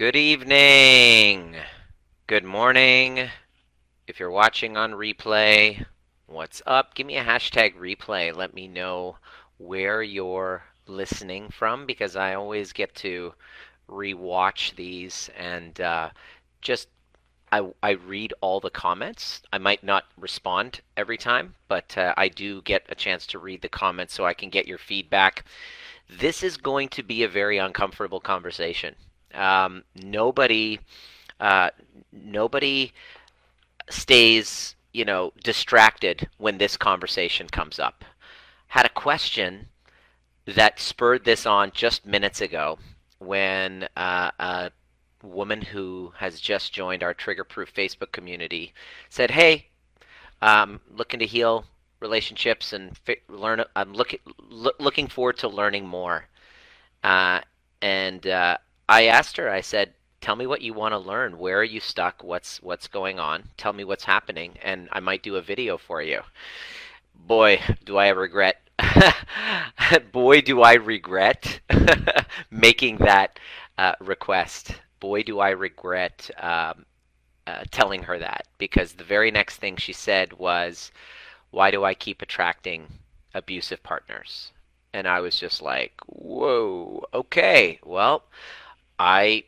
Good evening. Good morning. If you're watching on replay, what's up? Give me a hashtag replay. Let me know where you're listening from because I always get to rewatch these and uh, just I, I read all the comments. I might not respond every time, but uh, I do get a chance to read the comments so I can get your feedback. This is going to be a very uncomfortable conversation. Um, nobody, uh, nobody stays, you know, distracted when this conversation comes up. Had a question that spurred this on just minutes ago when uh, a woman who has just joined our Triggerproof Facebook community said, "Hey, I'm looking to heal relationships and fi- learn. I'm looking lo- looking forward to learning more." Uh, and uh, I asked her. I said, "Tell me what you want to learn. Where are you stuck? What's what's going on? Tell me what's happening, and I might do a video for you." Boy, do I regret boy, do I regret making that uh, request. Boy, do I regret um, uh, telling her that because the very next thing she said was, Why do I keep attracting abusive partners? And I was just like, Whoa, okay, well, I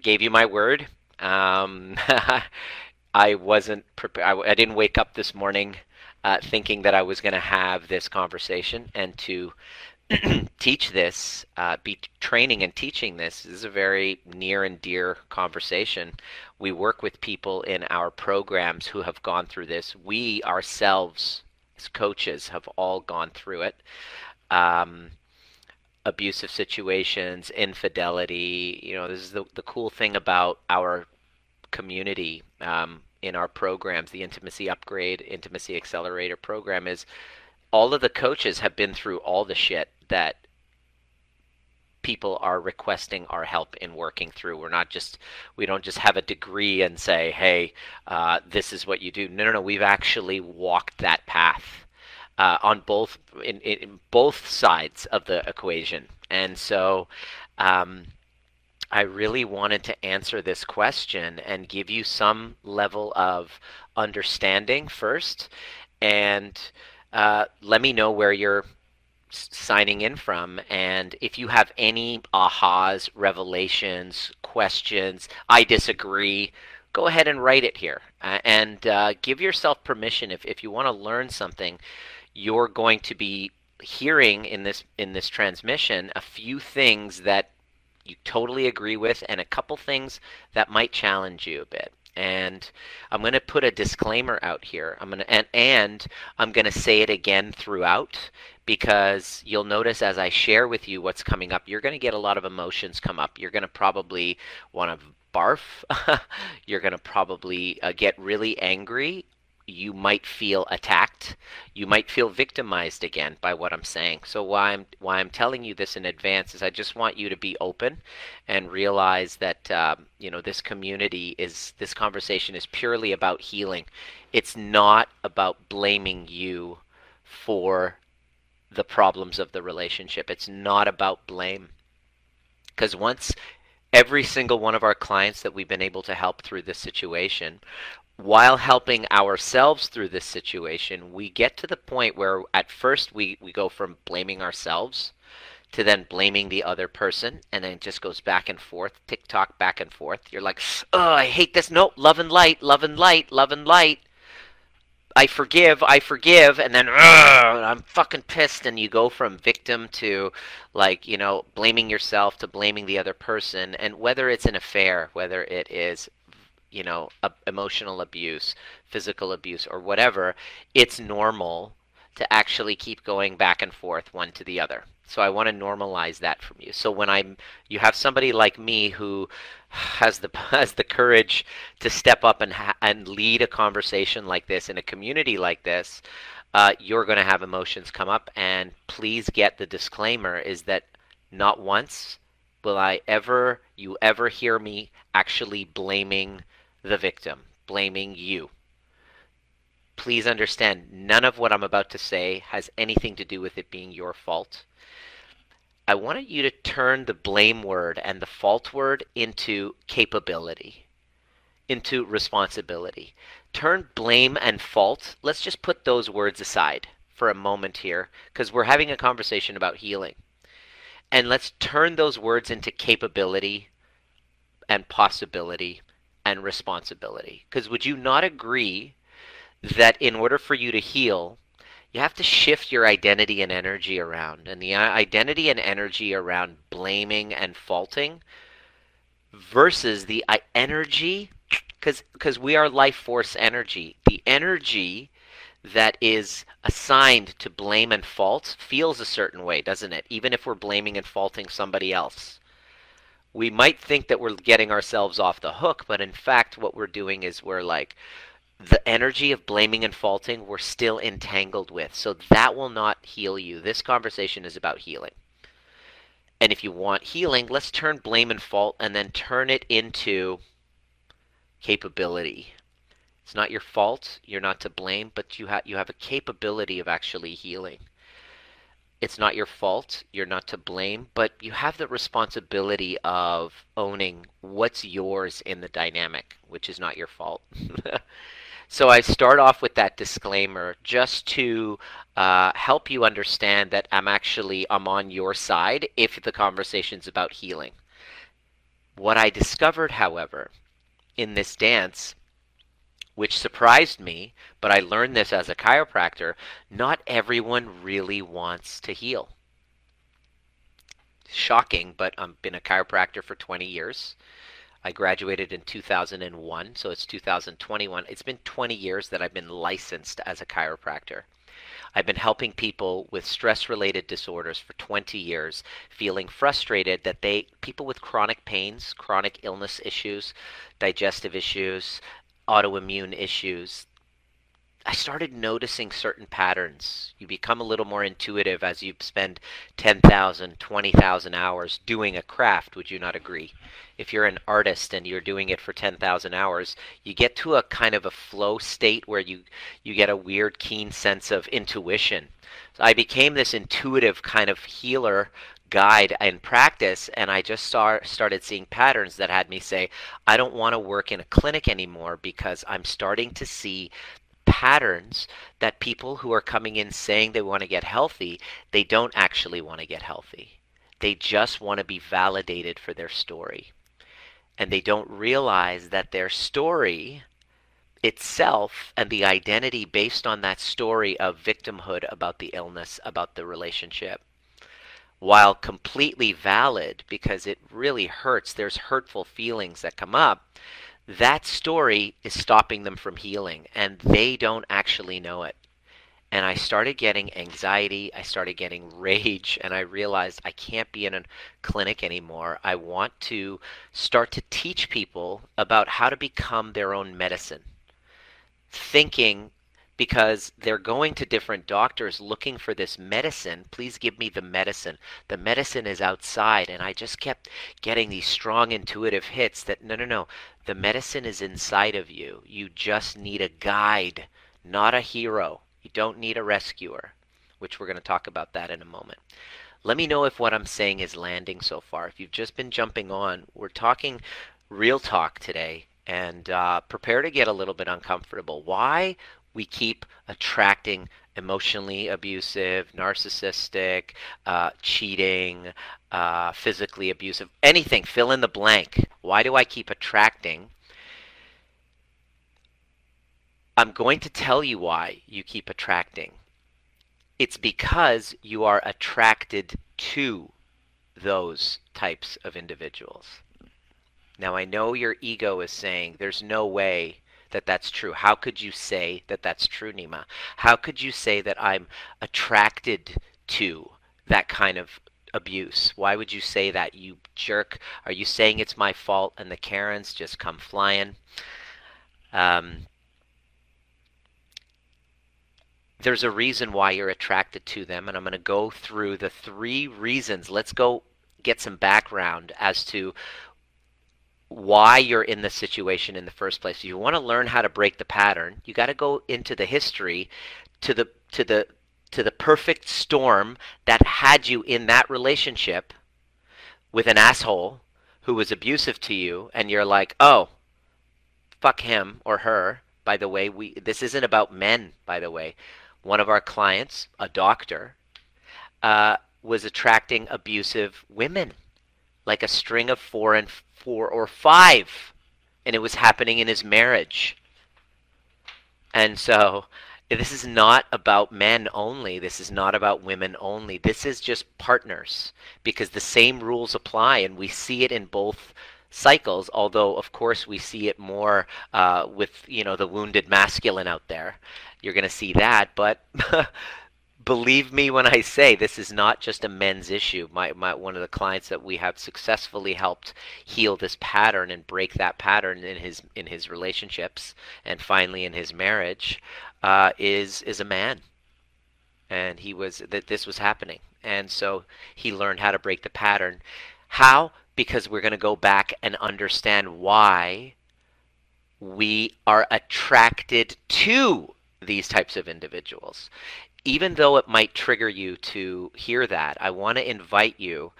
gave you my word. Um, I wasn't prepared. I, I didn't wake up this morning uh, thinking that I was going to have this conversation and to teach this, uh, be training and teaching this. this is a very near and dear conversation. We work with people in our programs who have gone through this. We ourselves, as coaches, have all gone through it. Um, abusive situations, infidelity. You know, this is the, the cool thing about our community. Um, in our programs, the Intimacy Upgrade, Intimacy Accelerator program, is all of the coaches have been through all the shit that people are requesting our help in working through. We're not just we don't just have a degree and say, "Hey, uh, this is what you do." No, no, no. We've actually walked that path uh, on both in, in, both sides of the equation, and so. Um, I really wanted to answer this question and give you some level of understanding first, and uh, let me know where you're signing in from. And if you have any ahas, revelations, questions, I disagree, go ahead and write it here. Uh, and uh, give yourself permission if, if you want to learn something, you're going to be hearing in this in this transmission a few things that you totally agree with, and a couple things that might challenge you a bit. And I'm going to put a disclaimer out here. I'm going to and, and I'm going to say it again throughout because you'll notice as I share with you what's coming up, you're going to get a lot of emotions come up. You're going to probably want to barf. you're going to probably uh, get really angry you might feel attacked. You might feel victimized again by what I'm saying. So why I'm why I'm telling you this in advance is I just want you to be open and realize that um, you know this community is this conversation is purely about healing. It's not about blaming you for the problems of the relationship. It's not about blame. Because once every single one of our clients that we've been able to help through this situation while helping ourselves through this situation, we get to the point where at first we, we go from blaming ourselves to then blaming the other person, and then it just goes back and forth, tick tock, back and forth. You're like, oh, I hate this. Nope, love and light, love and light, love and light. I forgive, I forgive, and then I'm fucking pissed. And you go from victim to like, you know, blaming yourself to blaming the other person. And whether it's an affair, whether it is you know, emotional abuse, physical abuse, or whatever, it's normal to actually keep going back and forth one to the other. So I want to normalize that from you. So when I'm, you have somebody like me who has the has the courage to step up and ha- and lead a conversation like this in a community like this, uh, you're going to have emotions come up. And please get the disclaimer: is that not once will I ever you ever hear me actually blaming the victim, blaming you. Please understand, none of what I'm about to say has anything to do with it being your fault. I wanted you to turn the blame word and the fault word into capability, into responsibility. Turn blame and fault, let's just put those words aside for a moment here because we're having a conversation about healing. And let's turn those words into capability and possibility and responsibility. Because would you not agree that in order for you to heal, you have to shift your identity and energy around. And the uh, identity and energy around blaming and faulting versus the uh, energy, because we are life force energy. The energy that is assigned to blame and fault feels a certain way, doesn't it? Even if we're blaming and faulting somebody else. We might think that we're getting ourselves off the hook, but in fact, what we're doing is we're like, the energy of blaming and faulting we're still entangled with. So that will not heal you. This conversation is about healing. And if you want healing, let's turn blame and fault and then turn it into capability. It's not your fault, you're not to blame, but you have you have a capability of actually healing. It's not your fault, you're not to blame, but you have the responsibility of owning what's yours in the dynamic, which is not your fault. So I start off with that disclaimer just to uh, help you understand that I'm actually I'm on your side if the conversation's about healing. What I discovered, however, in this dance, which surprised me, but I learned this as a chiropractor, not everyone really wants to heal. Shocking, but I've been a chiropractor for 20 years. I graduated in 2001, so it's 2021. It's been 20 years that I've been licensed as a chiropractor. I've been helping people with stress related disorders for 20 years, feeling frustrated that they, people with chronic pains, chronic illness issues, digestive issues, autoimmune issues, I started noticing certain patterns. You become a little more intuitive as you spend 10,000, 20,000 hours doing a craft, would you not agree? If you're an artist and you're doing it for 10,000 hours, you get to a kind of a flow state where you you get a weird keen sense of intuition. So I became this intuitive kind of healer guide and practice and I just saw, started seeing patterns that had me say I don't want to work in a clinic anymore because I'm starting to see patterns that people who are coming in saying they want to get healthy, they don't actually want to get healthy. They just want to be validated for their story. And they don't realize that their story itself and the identity based on that story of victimhood about the illness, about the relationship, while completely valid because it really hurts, there's hurtful feelings that come up that story is stopping them from healing and they don't actually know it. And I started getting anxiety, I started getting rage, and I realized I can't be in a clinic anymore. I want to start to teach people about how to become their own medicine. Thinking because they're going to different doctors looking for this medicine. Please give me the medicine. The medicine is outside. And I just kept getting these strong intuitive hits that no, no, no. The medicine is inside of you. You just need a guide, not a hero. You don't need a rescuer, which we're going to talk about that in a moment. Let me know if what I'm saying is landing so far. If you've just been jumping on, we're talking real talk today and uh, prepare to get a little bit uncomfortable. Why we keep attracting emotionally abusive, narcissistic, uh, cheating, uh, physically abusive, anything, fill in the blank. Why do I keep attracting? I'm going to tell you why you keep attracting. It's because you are attracted to those types of individuals. Now, I know your ego is saying there's no way that that's true? How could you say that that's true, Nima? How could you say that I'm attracted to that kind of abuse? Why would you say that, you jerk? Are you saying it's my fault and the Karens just come flying? Um, there's a reason why you're attracted to them, and I'm going to go through the three reasons. Let's go get some background as to why you're in the situation in the first place. You want to learn how to break the pattern, you got to go into the history to the to the to the perfect storm that had you in that relationship with an asshole who was abusive to you and you're like, "Oh, fuck him or her." By the way, we this isn't about men, by the way. One of our clients, a doctor, uh, was attracting abusive women, like a string of four and four or five, and it was happening in his marriage. And so this is not about men only. This is not about women only. This is just partners because the same rules apply, and we see it in both cycles. Although, of course, we see it more uh, with you know the wounded masculine out there. You're going to see that, but believe me when I say this is not just a men's issue. My, my one of the clients that we have successfully helped heal this pattern and break that pattern in his in his relationships and finally in his marriage uh, is is a man, and he was that this was happening, and so he learned how to break the pattern. How? Because we're going to go back and understand why we are attracted to these types of individuals even though it might trigger you to hear that, I want to invite you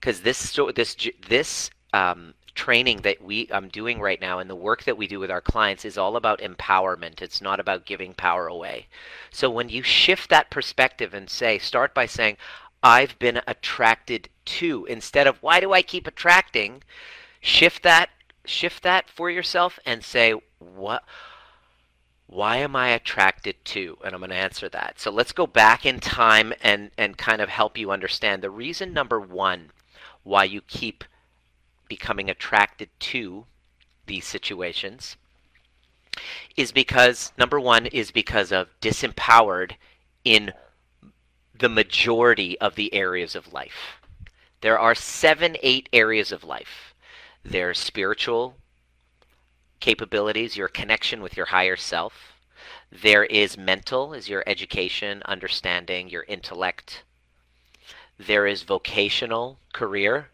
because this this this um, training that we I'm doing right now and the work that we do with our clients is all about empowerment. It's not about giving power away. So when you shift that perspective and say, start by saying, I've been attracted to instead of why do I keep attracting, shift that shift that for yourself and say what why am I attracted to? And I'm going to answer that. So let's go back in time and, and kind of help you understand. The reason number one why you keep becoming attracted to these situations is because, number one, is because of disempowered in the majority of the areas of life. There are seven, eight areas of life. There's spiritual capabilities, your connection with your higher self. There is mental, is your education, understanding, your intellect. There is vocational, career.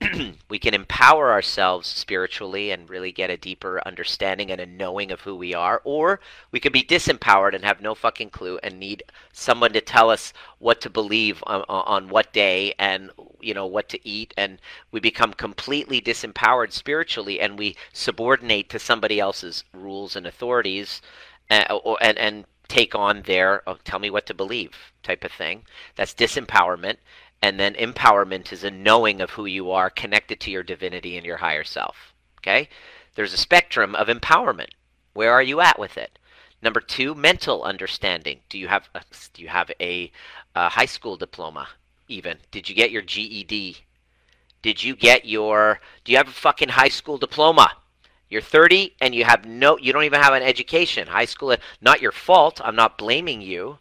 we can empower ourselves spiritually and really get a deeper understanding and a knowing of who we are, or we can be disempowered and have no fucking clue and need someone to tell us what to believe on, on what day and you know what to eat, and we become completely disempowered spiritually, and we subordinate to somebody else's rules and authorities, and uh, and, and take on their oh, tell me what to believe type of thing. That's disempowerment and then empowerment is a knowing of who you are connected to your divinity and your higher self. Okay? There's a spectrum of empowerment. Where are you at with it? Number two, mental understanding. Do you have do you have a, a high school diploma? Even did you get your GED? Did you get your? Do you have a fucking high school diploma? You're 30 and you have no. You don't even have an education. High school, not your fault. I'm not blaming you.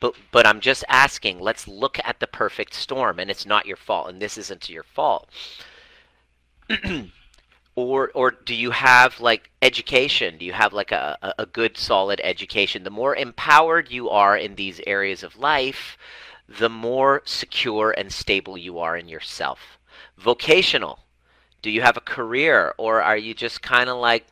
But but I'm just asking, let's look at the perfect storm and it's not your fault and this isn't your fault. or or do you have like education? Do you have like a, a good solid education? The more empowered you are in these areas of life, the more secure and stable you are in yourself. Vocational. Do you have a career or are you just kind of like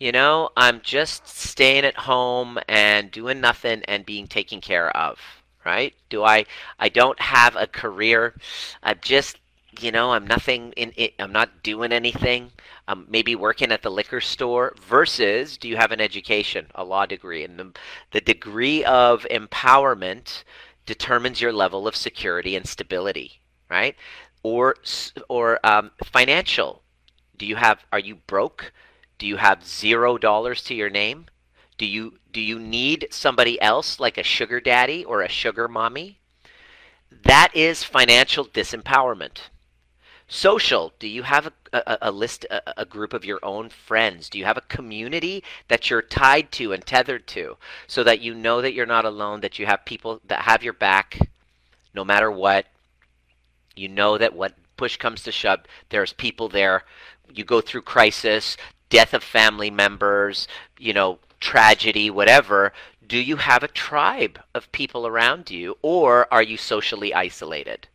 you know, I'm just staying at home and doing nothing and being taken care of, right? Do I I don't have a career. I'm just, you know, I'm nothing in it. I'm not doing anything. I'm maybe working at the liquor store versus do you have an education, a law degree? And the, the degree of empowerment determines your level of security and stability, right? Or or um, financial. Do you have? Are you broke? Do you have zero dollars to your name? Do you do you need somebody else like a sugar daddy or a sugar mommy? That is financial disempowerment. Social, do you have a, a, a list, a, a, group of your own friends? Do you have a community that you're tied to and tethered to so that you know that you're not alone, that you have people that have your back no matter what? You know that what push comes to shove, there's people there. You go through crisis, death of family members, you know, tragedy, whatever, do you have a tribe of people around you or are you socially isolated?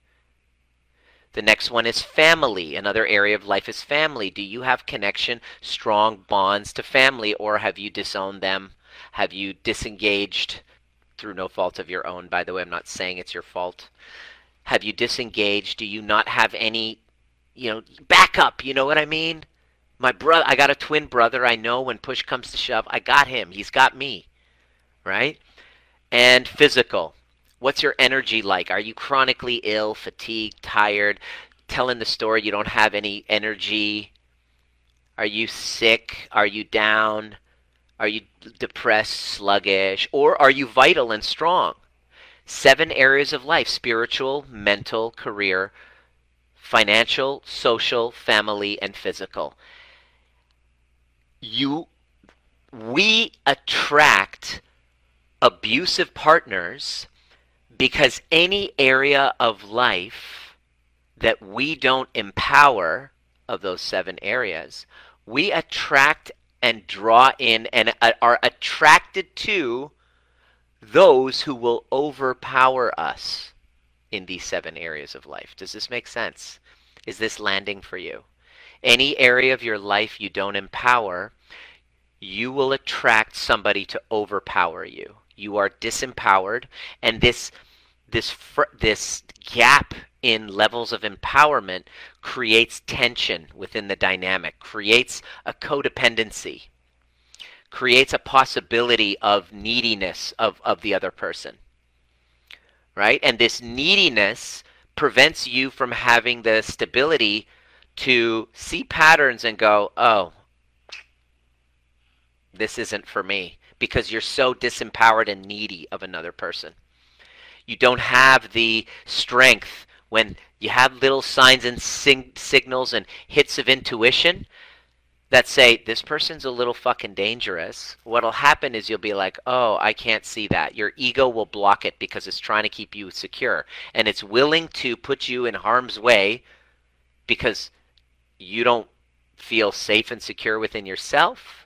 The next one is family. Another area of life is family. Do you have connection, strong bonds to family, or have you disowned them? Have you disengaged through no fault of your own. By the way, I'm not saying it's your fault. Have you disengaged? Do you not have any, you know, backup? You know what I mean? My brother, I got a twin brother. I know when push comes to shove, I got him. He's got me, right? And physical. What's your energy like? Are you chronically ill, fatigued, tired, telling the story you don't have any energy? Are you sick? Are you down? Are you depressed, sluggish? Or are you vital and strong? Seven areas of life spiritual, mental, career, financial, social, family, and physical. You, we attract abusive partners because any area of life that we don't empower of those seven areas, we attract and draw in and uh, are attracted to those who will overpower us in these seven areas of life. Does this make sense? Is this landing for you? Any area of your life you don't empower, you will attract somebody to overpower you. You are disempowered, and this this this gap in levels of empowerment creates tension within the dynamic, creates a codependency, creates a possibility of neediness of, of the other person. Right? And this neediness prevents you from having the stability to see patterns and go, oh, this isn't for me because you're so disempowered and needy of another person. You don't have the strength when you have little signs and sing- signals and hits of intuition that say this person's a little fucking dangerous what'll happen is you'll be like oh i can't see that your ego will block it because it's trying to keep you secure and it's willing to put you in harm's way because you don't feel safe and secure within yourself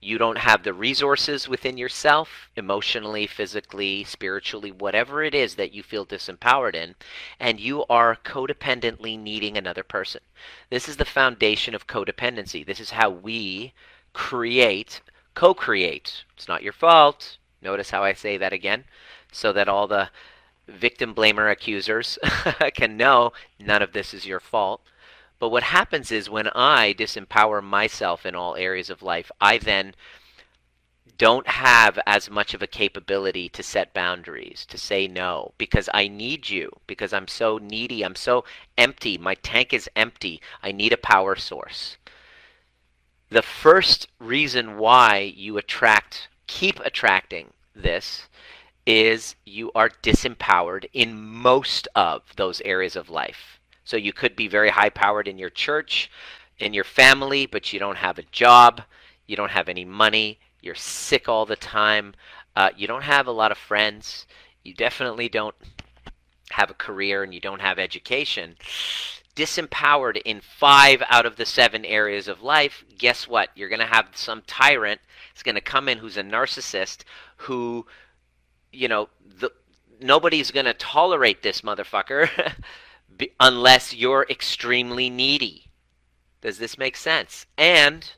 you don't have the resources within yourself, emotionally, physically, spiritually, whatever it is that you feel disempowered in, and you are codependently needing another person. This is the foundation of codependency. This is how we create, co create. It's not your fault. Notice how I say that again, so that all the victim blamer accusers can know none of this is your fault. But what happens is when I disempower myself in all areas of life, I then don't have as much of a capability to set boundaries, to say no, because I need you, because I'm so needy, I'm so empty, my tank is empty, I need a power source. The first reason why you attract, keep attracting this, is you are disempowered in most of those areas of life. So you could be very high powered in your church, in your family, but you don't have a job, you don't have any money, you're sick all the time, uh, you don't have a lot of friends, you definitely don't have a career, and you don't have education. Disempowered in five out of the seven areas of life, guess what? You're going to have some tyrant. It's going to come in who's a narcissist who, you know, the, nobody's going to tolerate this motherfucker. unless you're extremely needy. Does this make sense? And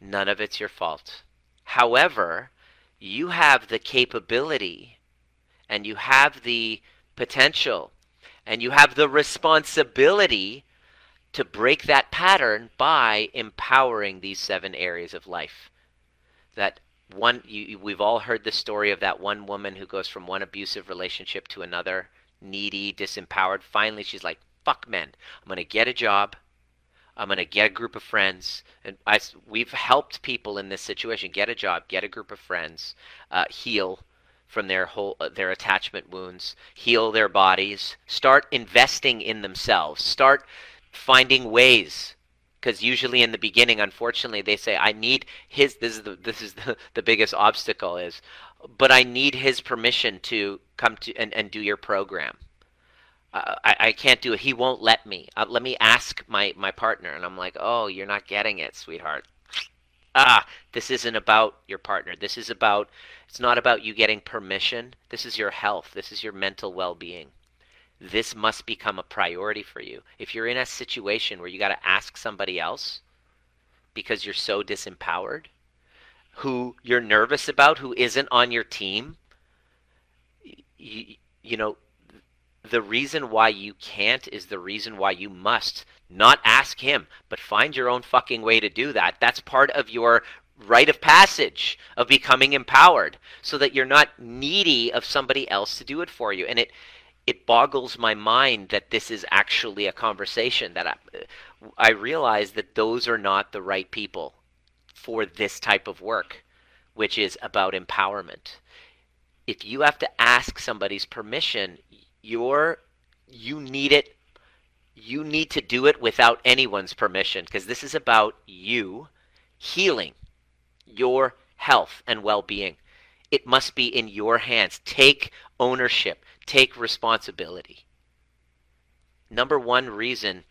none of it's your fault. However, you have the capability and you have the potential and you have the responsibility to break that pattern by empowering these seven areas of life. That one, you, we've all heard the story of that one woman who goes from one abusive relationship to another needy, disempowered. Finally, she's like, fuck men. I'm going to get a job. I'm going to get a group of friends. And I, we've helped people in this situation get a job, get a group of friends, uh, heal from their whole uh, their attachment wounds, heal their bodies, start investing in themselves, start finding ways because usually in the beginning unfortunately they say i need his this is the this is the, the biggest obstacle is but I need his permission to come to and, and do your program. Uh, I, I can't do it. He won't let me. Uh, let me ask my, my partner. And I'm like, oh, you're not getting it, sweetheart. Ah, this isn't about your partner. This is about, it's not about you getting permission. This is your health. This is your mental well being. This must become a priority for you. If you're in a situation where you got to ask somebody else because you're so disempowered, who you're nervous about, who isn't on your team, you, you know, the reason why you can't is the reason why you must not ask him, but find your own fucking way to do that. That's part of your rite of passage of becoming empowered so that you're not needy of somebody else to do it for you. And it it boggles my mind that this is actually a conversation that I, I realize that those are not the right people for this type of work, which is about empowerment. If you have to ask somebody's permission, you're you need it you need to do it without anyone's permission because this is about you healing your health and well-being. It must be in your hands. Take ownership, take responsibility. Number one reason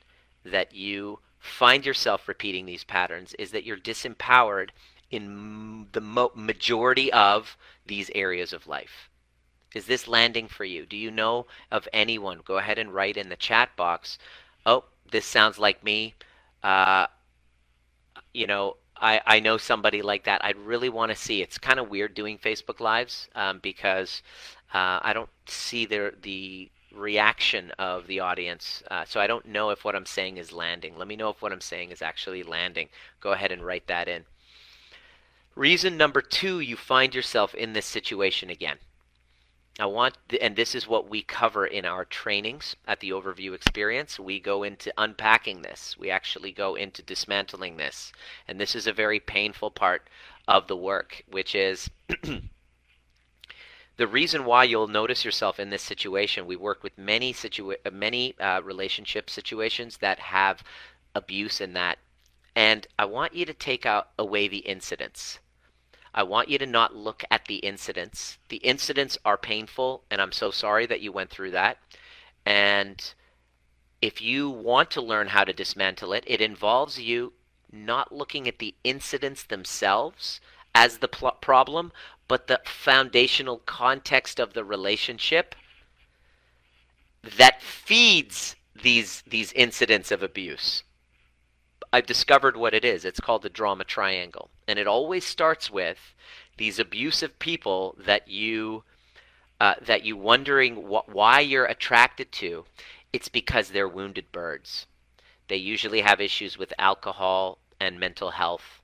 that you find yourself repeating these patterns is that you're disempowered in the majority of these areas of life. Is this landing for you? Do you know of anyone? Go ahead and write in the chat box. Oh, this sounds like me. Uh, you know, I, I know somebody like that. I'd really want to see. It's kind of weird doing Facebook Lives um, because uh, I don't see the the reaction of the audience. Uh, so I don't know if what I'm saying is landing. Let me know if what I'm saying is actually landing. Go ahead and write that in. Reason number two, you find yourself in this situation again. I want, and this is what we cover in our trainings at the overview experience. We go into unpacking this. We actually go into dismantling this. And this is a very painful part of the work, which is the reason why you'll notice yourself in this situation. We work with many situa- many uh, relationship situations that have abuse in that. And I want you to take out away the incidents. I want you to not look at the incidents. The incidents are painful, and I'm so sorry that you went through that. And if you want to learn how to dismantle it, it involves you not looking at the incidents themselves as the pl- problem, but the foundational context of the relationship that feeds these these incidents of abuse. I've discovered what it is. It's called the drama triangle. And it always starts with these abusive people that you uh, that you wondering wh- why you're attracted to. It's because they're wounded birds. They usually have issues with alcohol and mental health.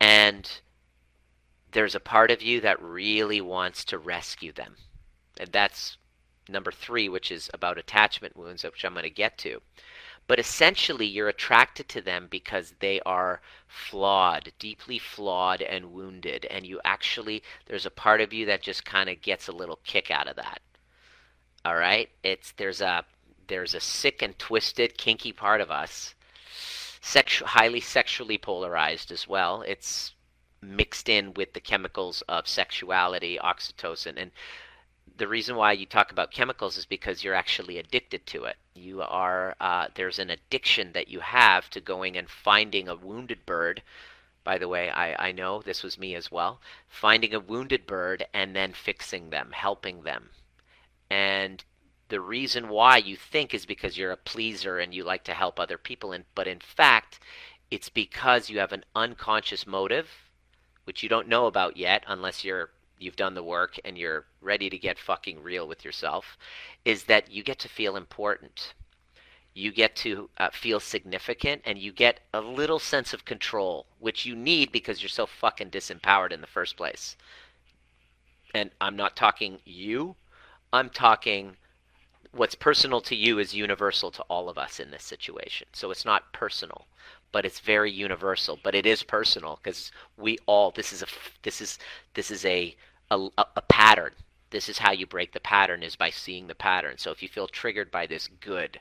And there's a part of you that really wants to rescue them. And that's number three, which is about attachment wounds, which I'm going to get to. But essentially, you're attracted to them because they are flawed, deeply flawed and wounded. And you actually, there's a part of you that just kind of gets a little kick out of that. All right? It's, there's a, there's a sick and twisted, kinky part of us, sexu- highly sexually polarized as well. It's mixed in with the chemicals of sexuality, oxytocin. And the reason why you talk about chemicals is because you're actually addicted to it. You are uh, there's an addiction that you have to going and finding a wounded bird. By the way, I, I know this was me as well. Finding a wounded bird and then fixing them, helping them. And the reason why you think is because you're a pleaser and you like to help other people. And, but in fact, it's because you have an unconscious motive, which you don't know about yet unless you're you've done the work and you're ready to get fucking real with yourself is that you get to feel important. You get to uh, feel significant and you get a little sense of control, which you need because you're so fucking disempowered in the first place. And I'm not talking you, I'm talking what's personal to you is universal to all of us in this situation. So it's not personal, but it's very universal. But it is personal because we all this is a this is this is a a, a pattern. This is how you break the pattern is by seeing the pattern. So if you feel triggered by this, good.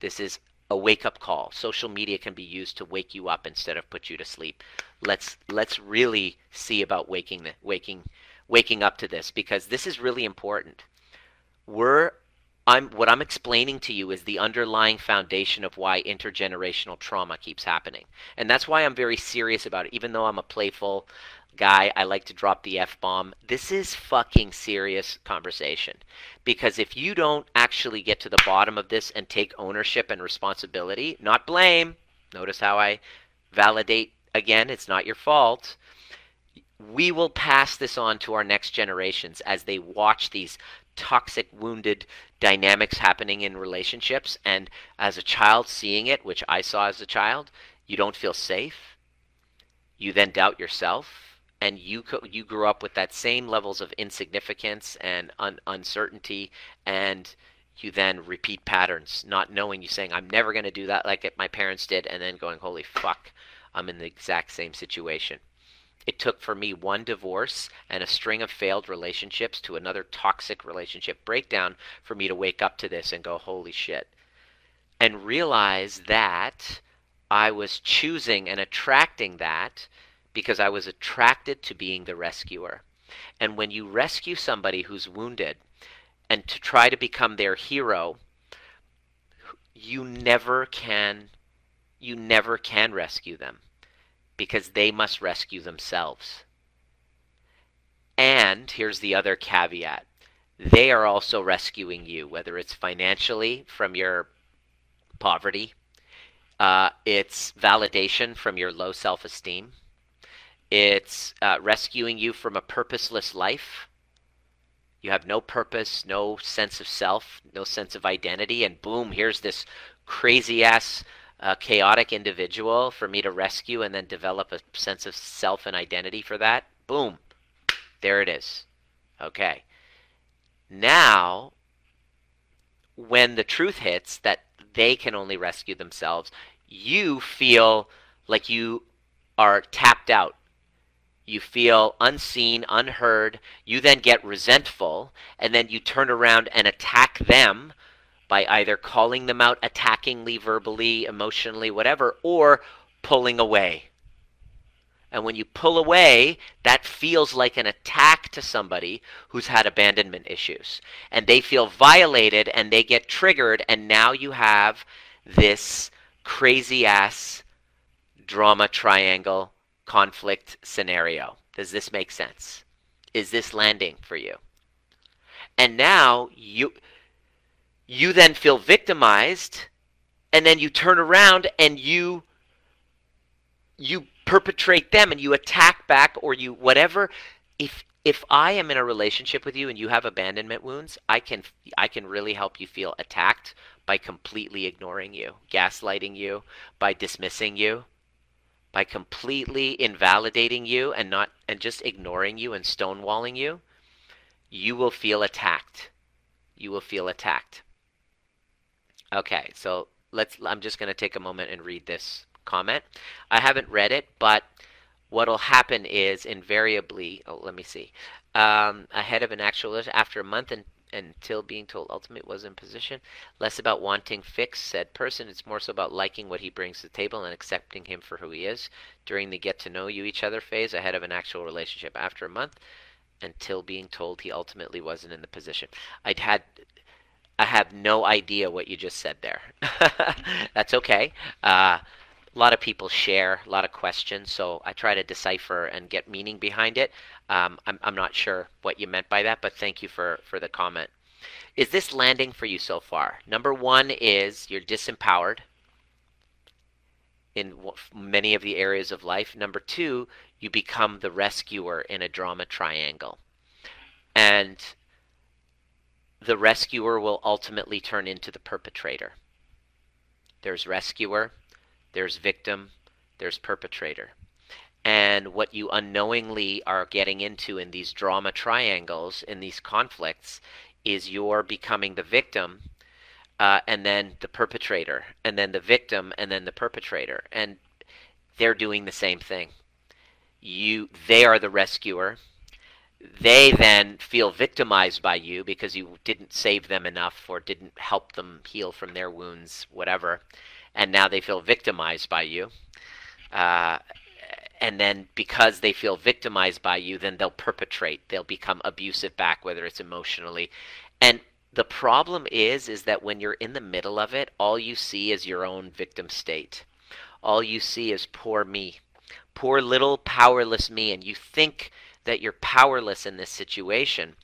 This is a wake up call. Social media can be used to wake you up instead of put you to sleep. Let's let's really see about waking the waking waking up to this because this is really important. We're I'm what I'm explaining to you is the underlying foundation of why intergenerational trauma keeps happening. And that's why I'm very serious about it even though I'm a playful guy, I like to drop the F bomb. This is fucking serious conversation. Because if you don't actually get to the bottom of this and take ownership and responsibility, not blame, notice how I validate again, it's not your fault. we will pass this on to our next generations as they watch these toxic, wounded dynamics happening in relationships. And as a child seeing it, which I saw as a child, you don't feel safe. You then doubt yourself. And you you grew up with that same levels of insignificance and un- uncertainty, and you then repeat patterns, not knowing you saying, "I'm never going to do that like my parents did," and then going, "Holy fuck, I'm in the exact same situation." It took for me one divorce and a string of failed relationships to another toxic relationship breakdown for me to wake up to this and go, holy shit. And realize that I was choosing and attracting that because I was attracted to being the rescuer. And when you rescue somebody who's wounded and to try to become their hero, you never can you never can rescue them because they must rescue themselves. And here's the other caveat they are also rescuing you, whether it's financially from your poverty, uh, it's validation from your low self esteem, it's uh, rescuing you from a purposeless life. You have no purpose, no sense of self, no sense of identity, and boom, here's this crazy ass a chaotic individual for me to rescue and then develop a sense of self and identity for that, boom, there it is. Okay. Now, when the truth hits that they can only rescue themselves, you feel like you are tapped out. You feel unseen, unheard. You then get resentful, and then you turn around and attack them by either calling them out attackingly, verbally, emotionally, whatever, or pulling away. And when you pull away, that feels like an attack to somebody who's had abandonment issues. And they feel violated and they get triggered, and now you have this crazy ass drama triangle conflict scenario. Does this make sense? Is this landing for you? And now you you then feel victimized and then you turn around and you you perpetrate them and you attack back or you whatever if if I am in a relationship with you and you have abandonment wounds, I can I can really help you feel attacked by completely ignoring you, gaslighting you, by dismissing you, by completely invalidating you and not and just ignoring you and stonewalling you. You will feel attacked. You will feel attacked. Okay, so let's. I'm just going to take a moment and read this comment. I haven't read it, but what'll happen is invariably. Oh, let me see. Um, ahead of an actual after a month and until being told ultimate was in position. Less about wanting fix said person. It's more so about liking what he brings to the table and accepting him for who he is. During the get to know you each other phase, ahead of an actual relationship. After a month, until being told he ultimately wasn't in the position. I'd had I have no idea what you just said there. That's okay. Uh, a lot of people share a lot of questions, so I try to decipher and get meaning behind it. Um, I'm, I'm not sure what you meant by that, but thank you for, for the comment. Is this landing for you so far? Number one is you're disempowered in many of the areas of life. Number two, you become the rescuer in a drama triangle. And the rescuer will ultimately turn into the perpetrator. There's rescuer, there's victim, there's perpetrator. And what you unknowingly are getting into in these drama triangles, in these conflicts, is you're becoming the victim uh, and then the perpetrator, and then the victim, and then the perpetrator. And they're doing the same thing. You, they are the rescuer, they then feel victimized by you because you didn't save them enough or didn't help them heal from their wounds, whatever. And now they feel victimized by you. Uh, and then because they feel victimized by you, then they'll perpetrate. They'll become abusive back, whether it's emotionally. And the problem is, is that when you're in the middle of it, all you see is your own victim state. All you see is poor me, poor little powerless me, and you think that you're powerless in this situation.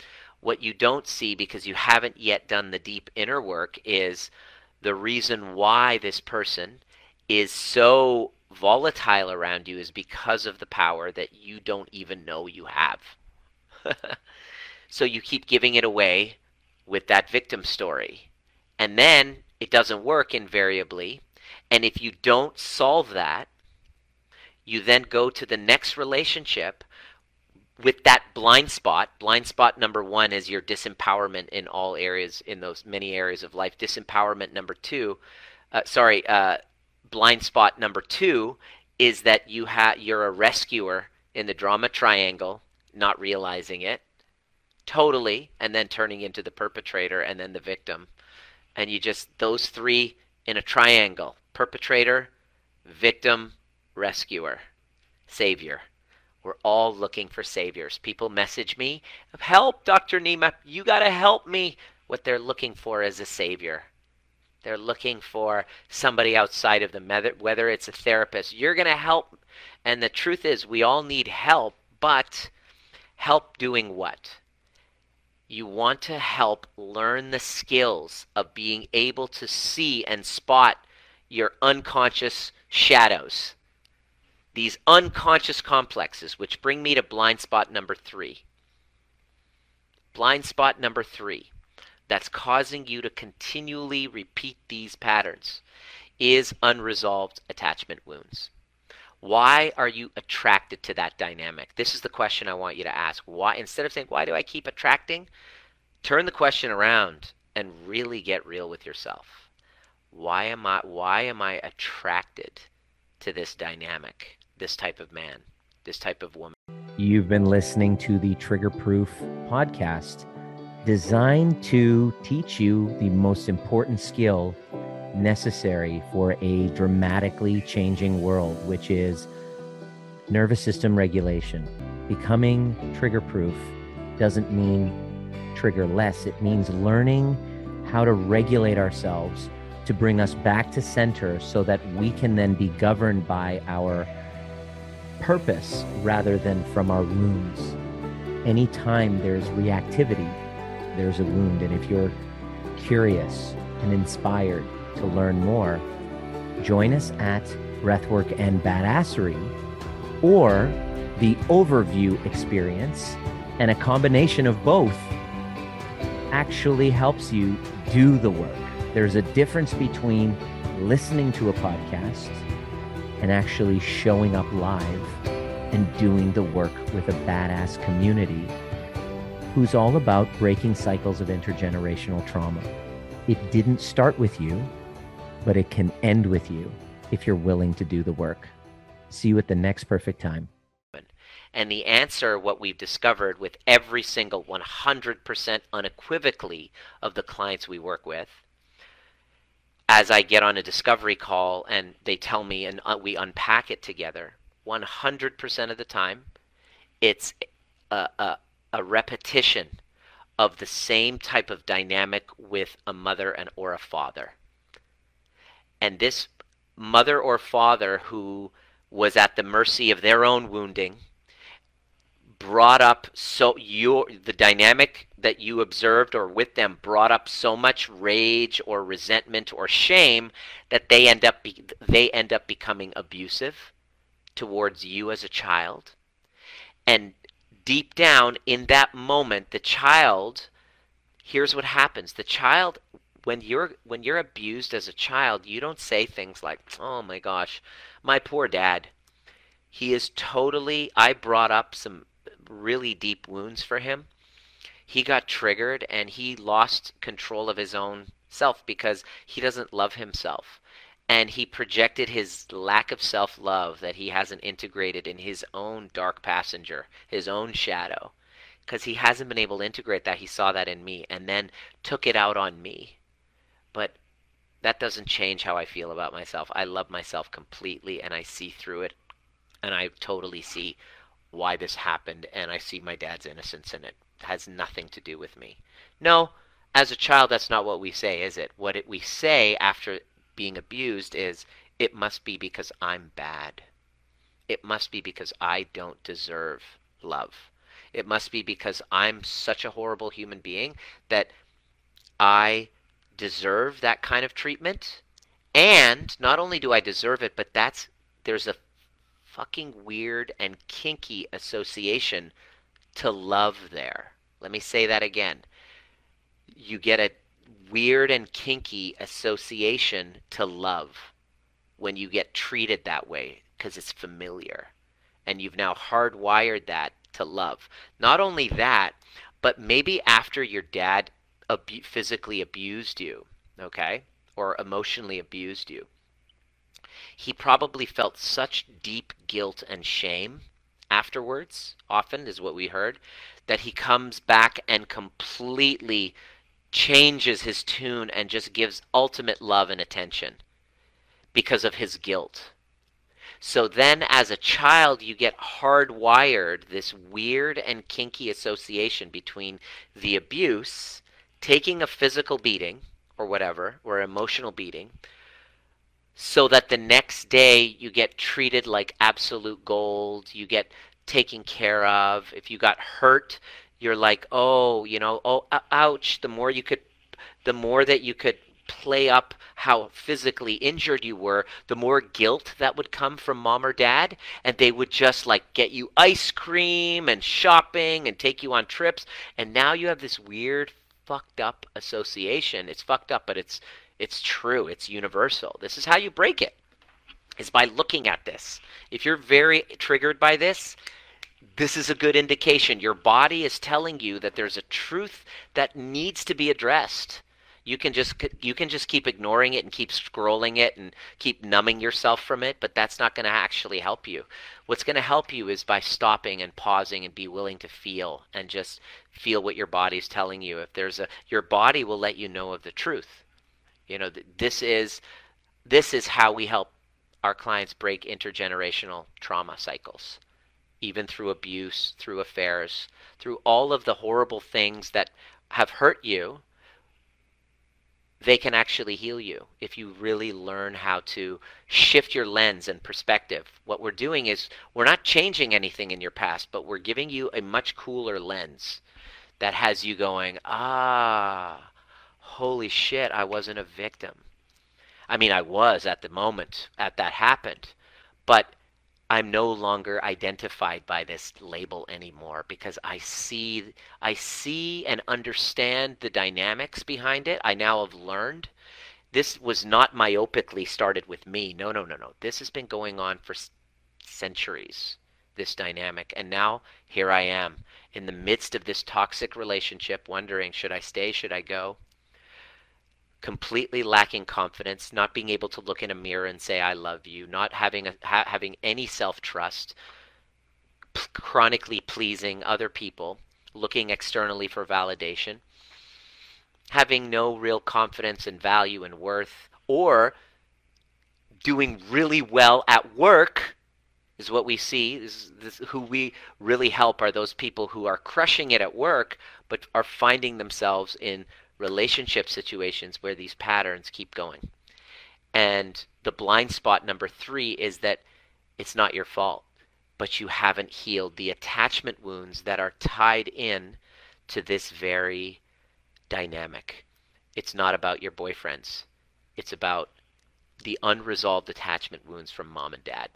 What you don't see because you haven't yet done the deep inner work is the reason why this person is so volatile around you is because of the power that you don't even know you have. so you keep giving it away with that victim story. And then it doesn't work invariably. And if you don't solve that, you then go to the next relationship with that blind spot. Blind spot number one is your disempowerment in all areas, in those many areas of life. Disempowerment number two, uh, sorry, uh, blind spot number two is that you have you're a rescuer in the drama triangle, not realizing it totally, and then turning into the perpetrator and then the victim. And you just those three in a triangle: perpetrator, victim, rescuer, savior. We're all looking for saviors. People message me, "Help, Dr. Nima, you got to help me." What they're looking for is a savior. They're looking for somebody outside of them, whether it's a therapist. You're going to help. And the truth is, we all need help, but help doing what? You want to help learn the skills of being able to see and spot your unconscious shadows. These unconscious complexes, which bring me to blind spot number three. Blind spot number three that's causing you to continually repeat these patterns is unresolved attachment wounds. Why are you attracted to that dynamic? This is the question I want you to ask. Why instead of saying why do I keep attracting, turn the question around and really get real with yourself. Why am I why am I attracted to this dynamic, this type of man, this type of woman? You've been listening to the Triggerproof podcast designed to teach you the most important skill necessary for a dramatically changing world, which is nervous system regulation. Becoming trigger proof doesn't mean trigger less, it means learning how to regulate ourselves to bring us back to center so that we can then be governed by our purpose rather than from our wounds. Anytime there's reactivity, there's a wound. And if you're curious and inspired to learn more, join us at Breathwork and Badassery or the overview experience. And a combination of both actually helps you do the work. There's a difference between listening to a podcast and actually showing up live and doing the work with a badass community who's all about breaking cycles of intergenerational trauma. It didn't start with you, but it can end with you if you're willing to do the work. See you at the next perfect time. And the answer, what we've discovered with every single 100% unequivocally of the clients we work with, as I get on a discovery call and they tell me and uh, we unpack it together, 100% of the time, it's a, a, a repetition of the same type of dynamic with a mother and or a father. And this mother or father who was at the mercy of their own wounding brought up so your the dynamic that you observed or with them brought up so much rage or resentment or shame that they end up be, they end up becoming abusive towards you as a child and deep down in that moment, the child, here's what happens. The child when you're when you're abused as a child, you don't say things like, "Oh my gosh, my poor dad." He is totally I brought up some really deep wounds for him. He got triggered and he lost control of his own self because he doesn't love himself and he projected his lack of self love that he hasn't integrated in his own dark passenger, his own shadow. Because he hasn't been able to integrate that. He saw that in me and then took it out on me. But that doesn't change how I feel about myself. I love myself completely and I see through it. And I totally see why this happened. And I see my dad's innocence in it. It has nothing to do with me. No, as a child, that's not what we say, is it? What it, we say after being abused is it must be because I'm bad. It must be because I don't deserve love. It must be because I'm such a horrible human being that I deserve that kind of treatment. And not only do I deserve it, but that's there's a fucking weird and kinky association to love there. Let me say that again. You get a weird and kinky association to love when you get treated that way because it's familiar. And you've now hardwired that to love. Not only that, but maybe after your dad physically abused you, okay, or emotionally abused you, he probably felt such deep guilt and shame afterwards, often is what we heard, that he comes back and completely changes his tune and just gives ultimate love and attention because of his guilt. So then, as a child, you get hardwired this weird and kinky association between the abuse, taking a physical beating or whatever, or emotional beating, so that the next day you get treated like absolute gold, you get taken care of. If you got hurt, you're like, oh, you know, oh, ouch. The more you could, the more that you could play up how physically injured you were, the more guilt that would come from mom or dad. And they would just like get you ice cream and shopping and take you on trips. And now you have this weird, fucked up association. It's fucked up, but it's it's true. It's universal. This is how you break it. Is by looking at this. If you're very triggered by this, this is a good indication. Your body is telling you that there's a truth that needs to be addressed. You can just you can just keep ignoring it and keep scrolling it and keep numbing yourself from it, but that's not going to actually help you. What's going to help you is by stopping and pausing and be willing to feel and just feel what your body's telling you. If there's a your body will let you know of the truth. You know, this is this is how we help our clients break intergenerational trauma cycles even through abuse, through affairs, through all of the horrible things that have hurt you, they can actually heal you if you really learn how to shift your lens and perspective. What we're doing is we're not changing anything in your past, but we're giving you a much cooler lens that has you going, ah, holy shit, I wasn't a victim. I mean, I was at the moment at that happened, but I'm no longer identified by this label anymore because I see I see and understand the dynamics behind it. I now have learned this was not myopically started with me. No, no, no, no. This has been going on for centuries. This dynamic and now here I am in the midst of this toxic relationship wondering should I stay, should I go? Completely lacking confidence, not being able to look in a mirror and say I love you, not having a, ha- having any self-trust, p- chronically pleasing other people, looking externally for validation, having no real confidence and value and worth, or doing really well at work is what we see. This, this, who we really help are those people who are crushing it at work, but are finding themselves in relationship situations where these patterns keep going. And the blind spot number three is that it's not your fault, but you haven't healed the attachment wounds that are tied in to this very dynamic. It's not about your boyfriends, it's about the unresolved attachment wounds from mom and dad.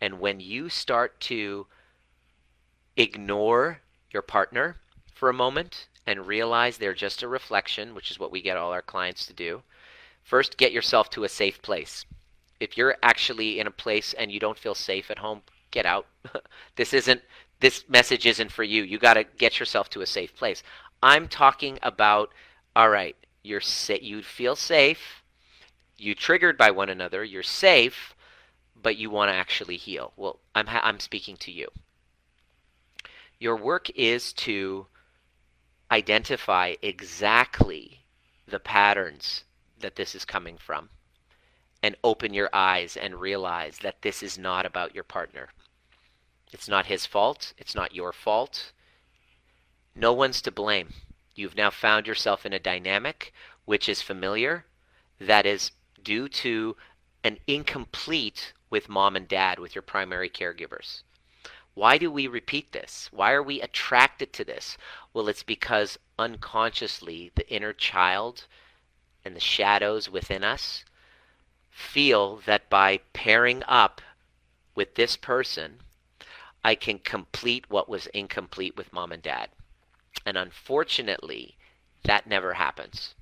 And when you start to ignore your partner for a moment and realize they're just a reflection, which is what we get all our clients to do. First, get yourself to a safe place. If you're actually in a place and you don't feel safe at home, get out. this isn't this message isn't for you. You got to get yourself to a safe place. I'm talking about all right, you're sa- you feel safe, you triggered by one another, you're safe, but you want to actually heal. Well, I'm ha- I'm speaking to you. Your work is to identify exactly the patterns that this is coming from and open your eyes and realize that this is not about your partner. It's not his fault. It's not your fault. No one's to blame. You've now found yourself in a dynamic which is familiar, that is due to an incomplete with mom and dad, with your primary caregivers. Why do we repeat this? Why are we attracted to this? Well, it's because unconsciously the inner child and the shadows within us feel that by pairing up with this person, I can complete what was incomplete with mom and dad. And unfortunately, that never happens.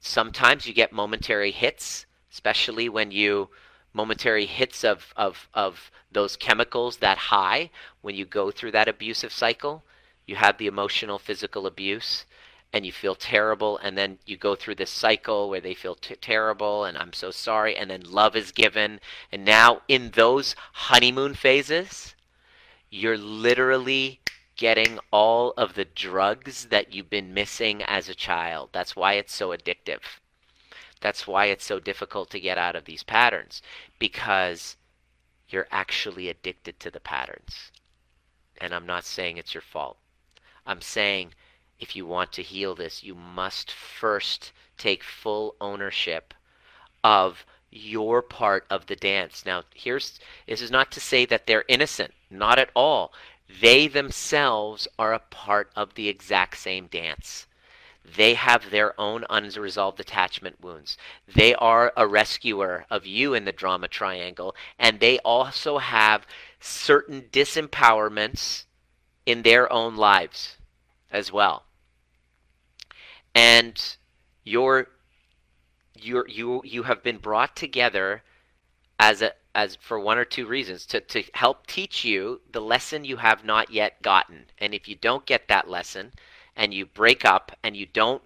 Sometimes you get momentary hits, especially when you momentary hits of, of, of those chemicals that high when you go through that abusive cycle. You have the emotional, physical abuse, and you feel terrible, and then you go through this cycle where they feel t- terrible, and I'm so sorry, and then love is given. And now, in those honeymoon phases, you're literally getting all of the drugs that you've been missing as a child. That's why it's so addictive. That's why it's so difficult to get out of these patterns because you're actually addicted to the patterns. And I'm not saying it's your fault. I'm saying if you want to heal this, you must first take full ownership of your part of the dance. Now, here's this is not to say that they're innocent, not at all. They themselves are a part of the exact same dance. They have their own unresolved attachment wounds. They are a rescuer of you in the drama triangle, and they also have certain disempowerments in their own lives as well. And you're you you you have been brought together as a as for one or two reasons to, to help teach you the lesson you have not yet gotten. And if you don't get that lesson, and you break up and you don't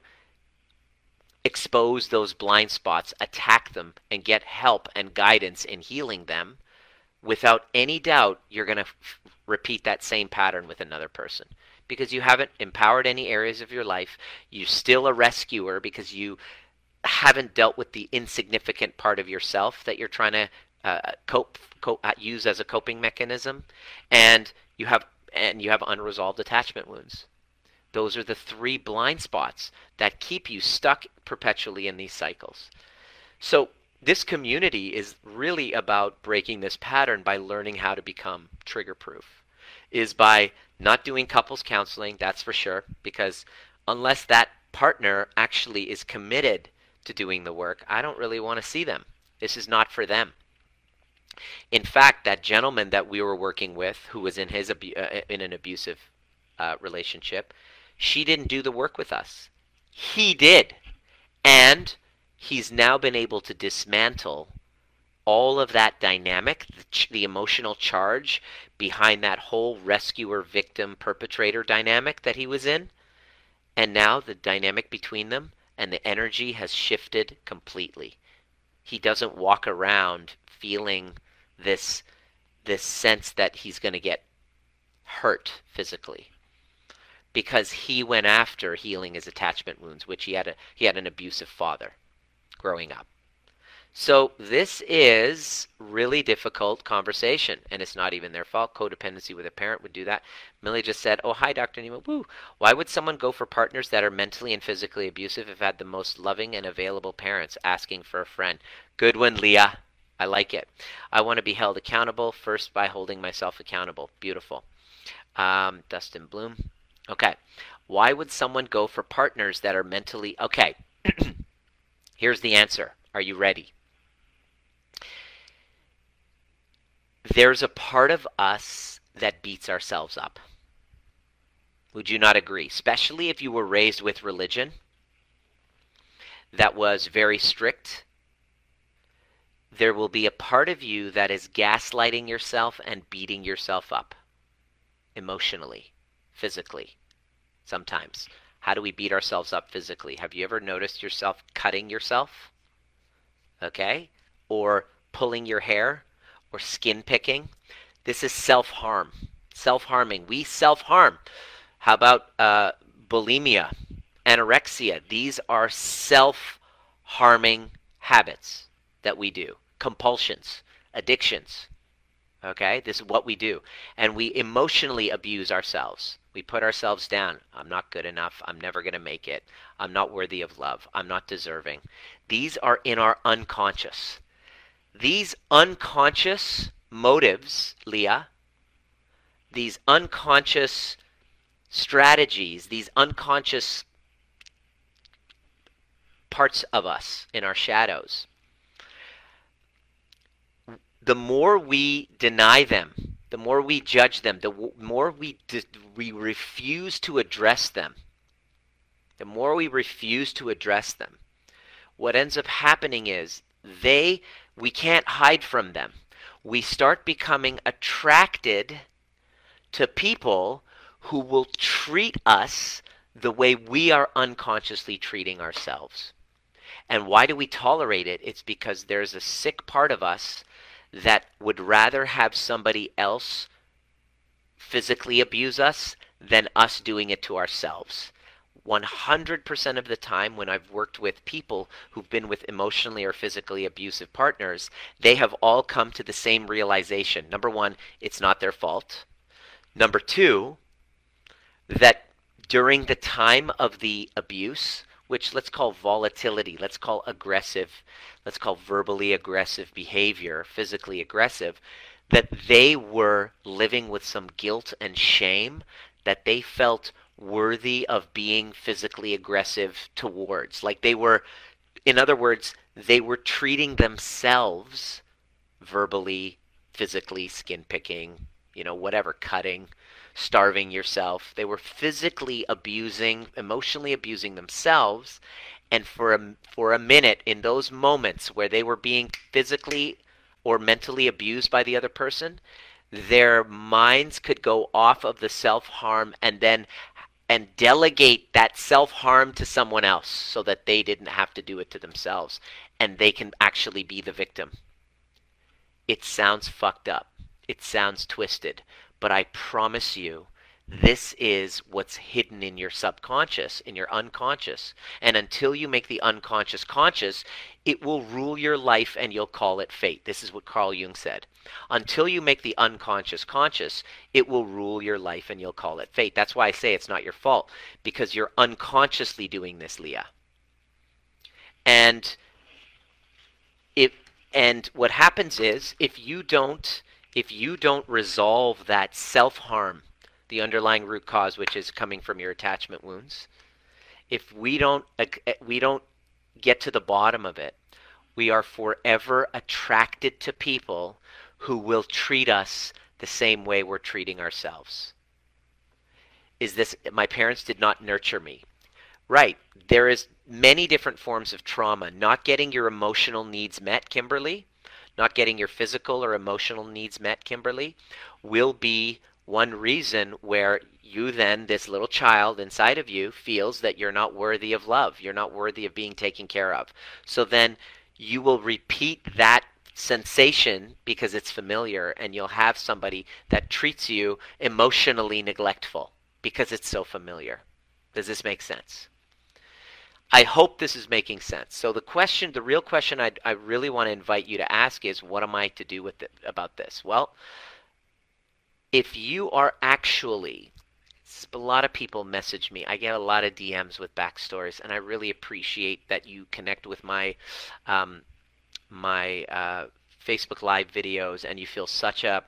expose those blind spots, attack them, and get help and guidance in healing them, without any doubt, you're going to f- repeat that same pattern with another person because you haven't empowered any areas of your life. You're still a rescuer because you haven't dealt with the insignificant part of yourself that you're trying to uh, cope, cope uh, use as a coping mechanism, and you have and you have unresolved attachment wounds. Those are the three blind spots that keep you stuck perpetually in these cycles. So, this community is really about breaking this pattern by learning how to become trigger proof. Is by not doing couples counseling, that's for sure, because unless that partner actually is committed to doing the work, I don't really want to see them. This is not for them. In fact, that gentleman that we were working with, who was in his uh, in an abusive uh, relationship, she didn't do the work with us. He did. And he's now been able to dismantle all of that dynamic, the, ch- the, emotional charge behind that whole rescuer victim perpetrator dynamic that he was in. And now the dynamic between them and the energy has shifted completely. He doesn't walk around feeling this this sense that he's going to get hurt physically because he went after healing his attachment wounds, which he had a he had an abusive father growing up. So this is really difficult conversation, and it's not even their fault. Codependency with a parent would do that. Millie just said, "Oh, hi, Dr. Nima. Woo. Why would someone go for partners that are mentally and physically abusive if had the most loving and available parents asking for a friend?" Good one, Leah. I like it. I want to be held accountable first by holding myself accountable. Beautiful. Um, Dustin Bloom. Okay. Why would someone go for partners that are mentally okay? Here's the answer. Are you ready? There's a part of us that beats ourselves up. Would you not agree? Especially if you were raised with religion that was very strict. There will be a part of you that is gaslighting yourself and beating yourself up emotionally, physically, sometimes. How do we beat ourselves up physically? Have you ever noticed yourself cutting yourself? Okay? Or pulling your hair? Or skin picking? This is self harm. Self harming. We self harm. How about uh, bulimia, anorexia? These are self harming habits that we do, compulsions, addictions. Okay, this is what we do. And we emotionally abuse ourselves. We put ourselves down. I'm not good enough. I'm never going to make it. I'm not worthy of love. I'm not deserving. These are in our unconscious. These unconscious motives, Leah, these unconscious strategies, these unconscious parts of us in our shadows the more we deny them, the more we judge them, the more we we refuse to address them, the more we refuse to address them, what ends up happening is they we can't hide from them. We start becoming attracted to people who will treat us the way we are unconsciously treating ourselves. And why do we tolerate it? It's because there's a sick part of us that would rather have somebody else physically abuse us than us doing it to ourselves. 100% of the time when I've worked with people who've been with emotionally or physically abusive partners, they have all come to the same realization. Number one, it's not their fault. Number two, that during the time of the abuse, which let's call volatility, let's call aggressive, let's call verbally aggressive behavior, physically aggressive, that they were living with some guilt and shame that they felt worthy of being physically aggressive towards. Like they were, in other words, they were treating themselves verbally, physically, skin picking, you know, whatever, cutting, starving yourself. They were physically abusing, emotionally abusing themselves. And for a, for a minute, in those moments where they were being physically or mentally abused by the other person, their minds could go off of the self harm and then and delegate that self harm to someone else so that they didn't have to do it to themselves and they can actually be the victim. It sounds fucked up. It sounds twisted. But I promise you, this is what's hidden in your subconscious, in your unconscious. And until you make the unconscious conscious, it will rule your life and you'll call it fate. This is what Carl Jung said. Until you make the unconscious conscious, it will rule your life and you'll call it fate. That's why I say it's not your fault, because you're unconsciously doing this, Leah. And if and what happens is if you don't if you don't resolve that self-harm the underlying root cause, which is coming from your attachment wounds. If we don't uh, eh, we don't get to the bottom of it, we are forever attracted to people who will treat us the same way we're treating ourselves. Is this my parents did not nurture me? Right. There is many different forms of trauma. Not getting your emotional needs met, Kimberly, not getting your physical or emotional needs met, Kimberly, will be one reason where you then, this little child inside of you, feels that you're not worthy of love. You're not worthy of being taken care of. So then you will repeat that sensation because it's familiar, and you'll have somebody that treats you emotionally neglectful because it's so familiar. Does this make sense? I hope this is making sense. So the question, the real question I, I really want to invite you to ask is, what am I to do with it about this? Well, if you are actually a lot of people message me. I get a lot of DMs with backstories, and I really appreciate that you connect with my um, my uh, Facebook Live videos, and you feel such a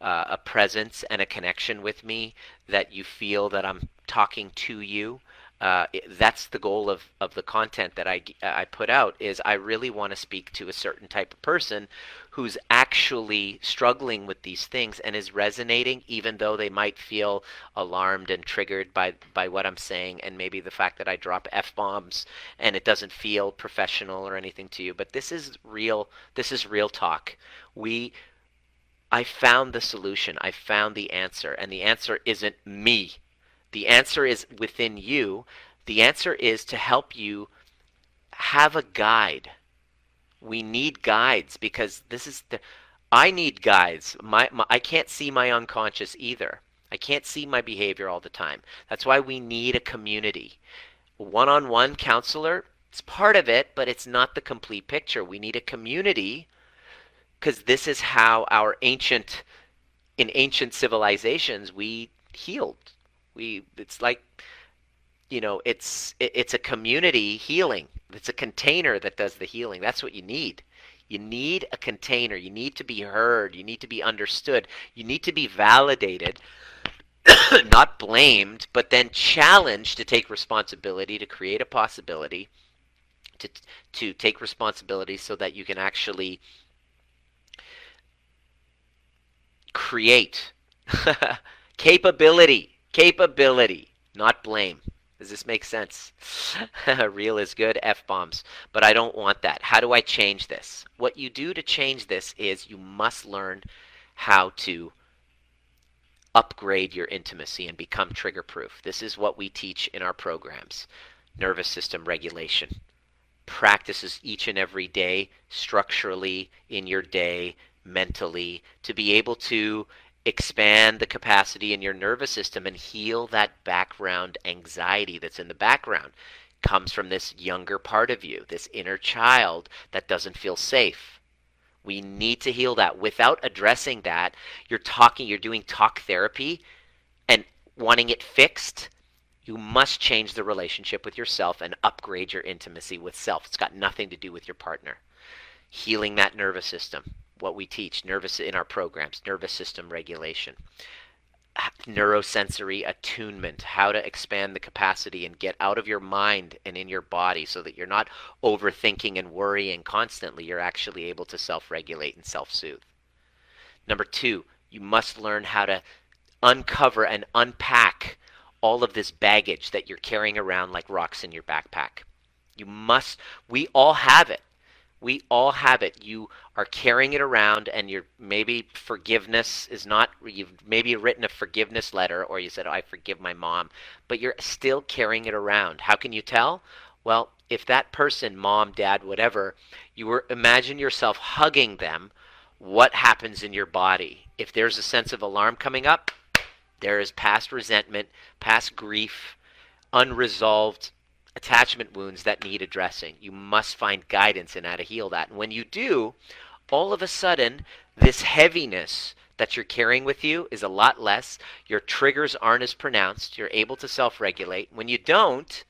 uh, a presence and a connection with me that you feel that I'm talking to you uh, that's the goal of, of the content that I, I put out is I really want to speak to a certain type of person who's actually struggling with these things and is resonating even though they might feel alarmed and triggered by, by what I'm saying and maybe the fact that I drop F-bombs and it doesn't feel professional or anything to you. But this is real this is real talk. We I found the solution. I found the answer and the answer isn't me the answer is within you. The answer is to help you have a guide. We need guides because this is the I need guides. My, my I can't see my unconscious either. I can't see my behavior all the time. That's why we need a community. One-on-one counselor, it's part of it, but it's not the complete picture. We need a community because this is how our ancient in ancient civilizations we healed we it's like you know it's it's a community healing. It's a container that does the healing. That's what you need. You need a container. You need to be heard. You need to be understood. You need to be validated, not blamed, but then challenged to take responsibility, to create a possibility, to, to take responsibility so that you can actually create. capability. Capability, not blame. Does this make sense? Real is good, F bombs. But I don't want that. How do I change this? What you do to change this is you must learn how to upgrade your intimacy and become trigger proof. This is what we teach in our programs nervous system regulation. Practices each and every day, structurally, in your day, mentally, to be able to expand the capacity in your nervous system and heal that background anxiety that's in the background. Comes from this younger part of you this inner child that doesn't feel safe. We need to heal that. Without addressing that you're talking you're doing talk therapy and wanting it fixed you must change the relationship with yourself and upgrade your intimacy with self. It's got nothing to do with your partner. Healing that nervous system what we teach nervous in our programs nervous system regulation neurosensory attunement how to expand the capacity and get out of your mind and in your body so that you're not overthinking and worrying constantly. You're actually able to self-regulate and self-soothe. Number 2 you must learn how to uncover and unpack all of this baggage that you're carrying around like rocks in your backpack. You must we all have it we all have it. You are carrying it around, and you're maybe forgiveness is not. You've maybe written a forgiveness letter, or you said, oh, "I forgive my mom," but you're still carrying it around. How can you tell? Well, if that person, mom, dad, whatever, you were imagine yourself hugging them. What happens in your body? If there's a sense of alarm coming up, there is past resentment, past grief, unresolved attachment wounds that need addressing. You must find guidance in how to heal that. And when you do, all of a sudden, this heaviness that you're carrying with you is a lot less. Your triggers aren't as pronounced. You're able to self regulate. When you don't,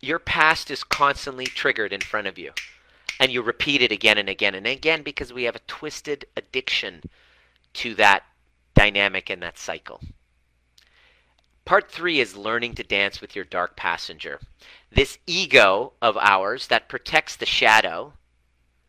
your past is constantly triggered in front of you. And you repeat it again and again and again because we have a twisted addiction to that dynamic and that cycle. Part three is learning to dance with your dark passenger. This ego of ours that protects the shadow,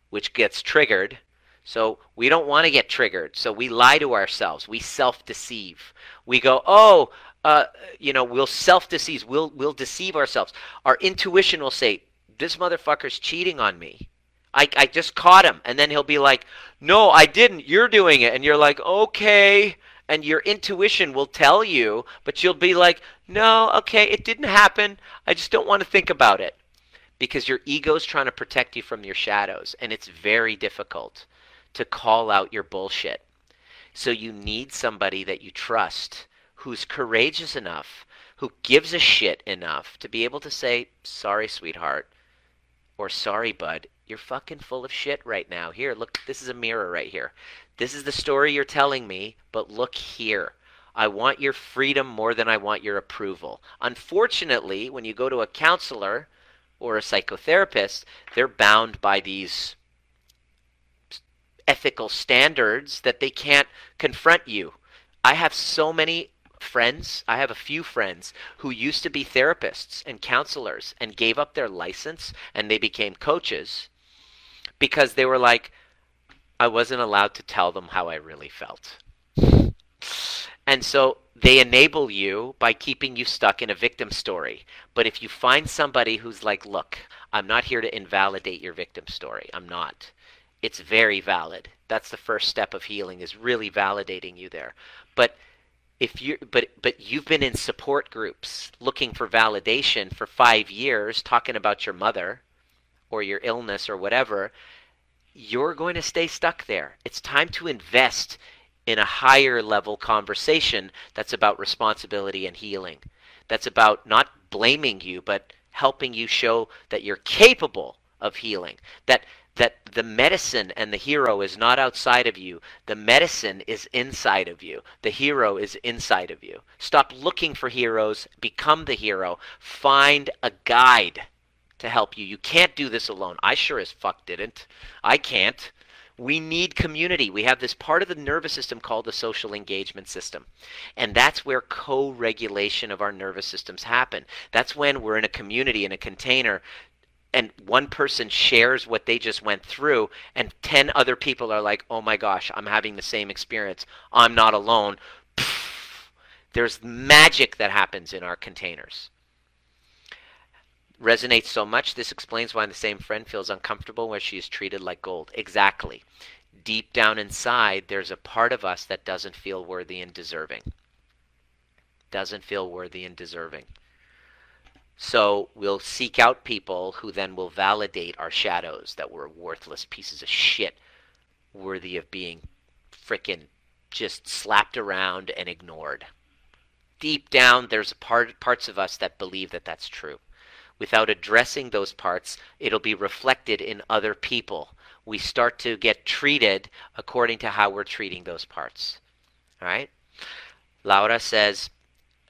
which gets triggered. So we don't want to get triggered. So we lie to ourselves. We self deceive. We go, oh, uh, you know, we'll self deceive. We'll, we'll deceive ourselves. Our intuition will say, this motherfucker's cheating on me. I, I just caught him. And then he'll be like, no, I didn't. You're doing it. And you're like, okay and your intuition will tell you, but you'll be like, no, okay, it didn't happen. I just don't want to think about it. Because your ego's trying to protect you from your shadows, and it's very difficult to call out your bullshit. So you need somebody that you trust who's courageous enough, who gives a shit enough to be able to say, sorry, sweetheart, or sorry, bud, you're fucking full of shit right now. Here, look, this is a mirror right here. This is the story you're telling me, but look here. I want your freedom more than I want your approval. Unfortunately, when you go to a counselor or a psychotherapist, they're bound by these ethical standards that they can't confront you. I have so many friends, I have a few friends who used to be therapists and counselors and gave up their license and they became coaches because they were like, I wasn't allowed to tell them how I really felt. And so they enable you by keeping you stuck in a victim story. But if you find somebody who's like, look, I'm not here to invalidate your victim story. I'm not. It's very valid. That's the first step of healing is really validating you there. But if you but but you've been in support groups looking for validation for 5 years talking about your mother or your illness or whatever you're going to stay stuck there. It's time to invest in a higher level conversation that's about responsibility and healing. That's about not blaming you, but helping you show that you're capable of healing. That that the medicine and the hero is not outside of you. The medicine is inside of you. The hero is inside of you. Stop looking for heroes. Become the hero. Find a guide to help you. You can't do this alone. I sure as fuck didn't. I can't. We need community. We have this part of the nervous system called the social engagement system. And that's where co regulation of our nervous systems happen. That's when we're in a community, in a container, and one person shares what they just went through and 10 other people are like oh my gosh i'm having the same experience i'm not alone there's magic that happens in our containers resonates so much this explains why the same friend feels uncomfortable where she is treated like gold exactly deep down inside there's a part of us that doesn't feel worthy and deserving doesn't feel worthy and deserving so we'll seek out people who then will validate our shadows that we're worthless pieces of shit, worthy of being frickin' just slapped around and ignored. Deep down, there's part, parts of us that believe that that's true. Without addressing those parts, it'll be reflected in other people. We start to get treated according to how we're treating those parts. All right? Laura says,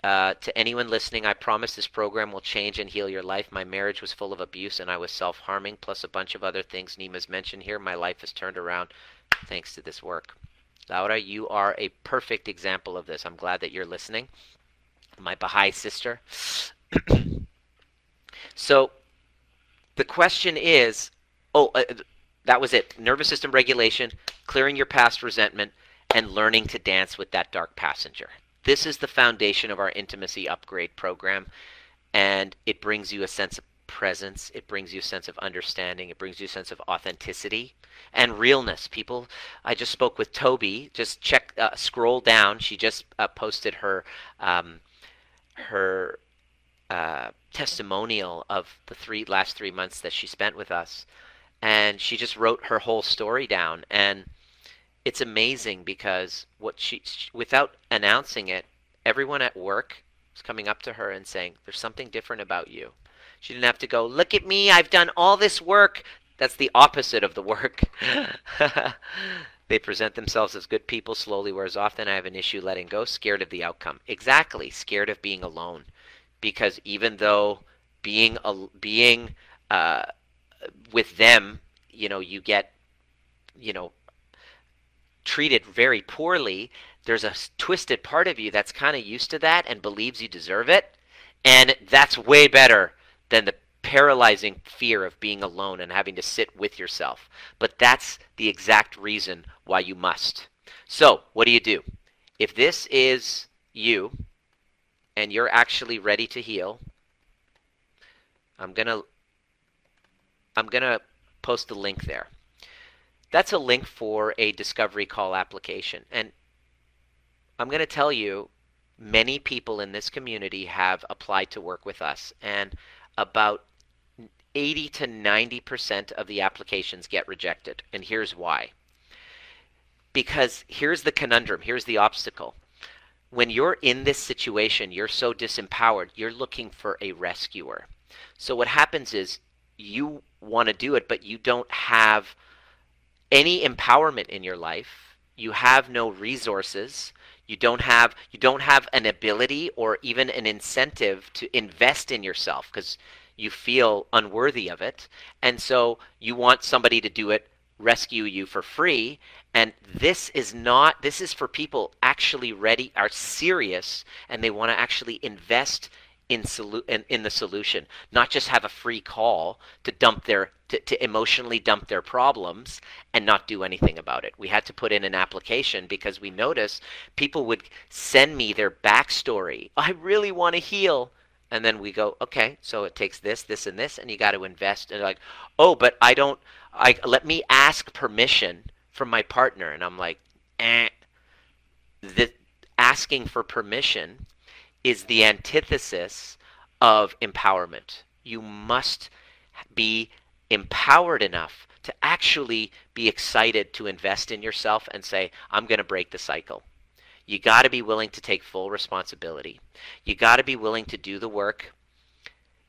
uh, to anyone listening, I promise this program will change and heal your life. My marriage was full of abuse and I was self harming, plus a bunch of other things Nima's mentioned here. My life has turned around thanks to this work. Laura, you are a perfect example of this. I'm glad that you're listening. My Baha'i sister. so the question is oh, uh, that was it. Nervous system regulation, clearing your past resentment, and learning to dance with that dark passenger. This is the foundation of our intimacy upgrade program, and it brings you a sense of presence. It brings you a sense of understanding. It brings you a sense of authenticity and realness. People, I just spoke with Toby. Just check, uh, scroll down. She just uh, posted her um, her uh, testimonial of the three last three months that she spent with us, and she just wrote her whole story down and it's amazing because what she without announcing it, everyone at work was coming up to her and saying, "There's something different about you." She didn't have to go, "Look at me, I've done all this work." That's the opposite of the work. they present themselves as good people slowly, whereas often I have an issue letting go, scared of the outcome. Exactly, scared of being alone, because even though being a, being uh, with them, you know, you get, you know, treated very poorly, there's a twisted part of you that's kind of used to that and believes you deserve it. And that's way better than the paralyzing fear of being alone and having to sit with yourself. But that's the exact reason why you must. So, what do you do? If this is you and you're actually ready to heal, I'm going to I'm going to post a link there that's a link for a discovery call application. And I'm going to tell you, many people in this community have applied to work with us, and about 80 to 90% of the applications get rejected. And here's why. Because here's the conundrum, here's the obstacle. When you're in this situation, you're so disempowered, you're looking for a rescuer. So what happens is you want to do it, but you don't have any empowerment in your life, you have no resources, you don't have you don't have an ability or even an incentive to invest in yourself because you feel unworthy of it. And so you want somebody to do it, rescue you for free. And this is not this is for people actually ready, are serious, and they want to actually invest in, solu- in, in the solution, not just have a free call to dump their to, to emotionally dump their problems and not do anything about it. We had to put in an application because we noticed people would send me their backstory. I really want to heal. And then we go, okay, so it takes this, this, and this, and you got to invest. And like, oh, but I don't. I let me ask permission from my partner, and I'm like, eh. The asking for permission is the antithesis of empowerment. You must be empowered enough to actually be excited to invest in yourself and say, I'm going to break the cycle. You got to be willing to take full responsibility. You got to be willing to do the work.